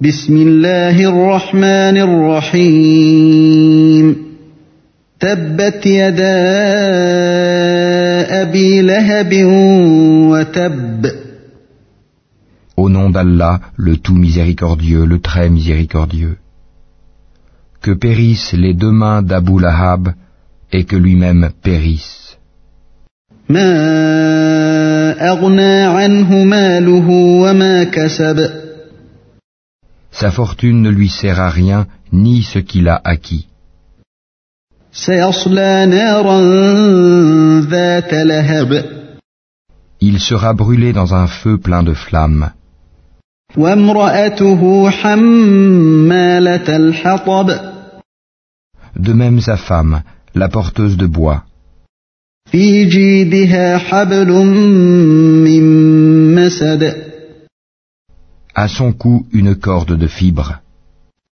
بسم الله الرحمن الرحيم تبت يدا أبي لهب وتب Au nom d'Allah, le tout miséricordieux, le très miséricordieux. Que périssent les deux mains d'Abu Lahab et que lui-même périsse. ما أغنى عنه ماله وما كسب Sa fortune ne lui sert à rien, ni ce qu'il a acquis. سيصلى نارا ذات لهب Il sera brûlé dans un feu plein de flammes. وامرأته حمالة الحطب De même sa femme, la porteuse de bois. في جيدها حبل من مسد À son cou une corde de fibres.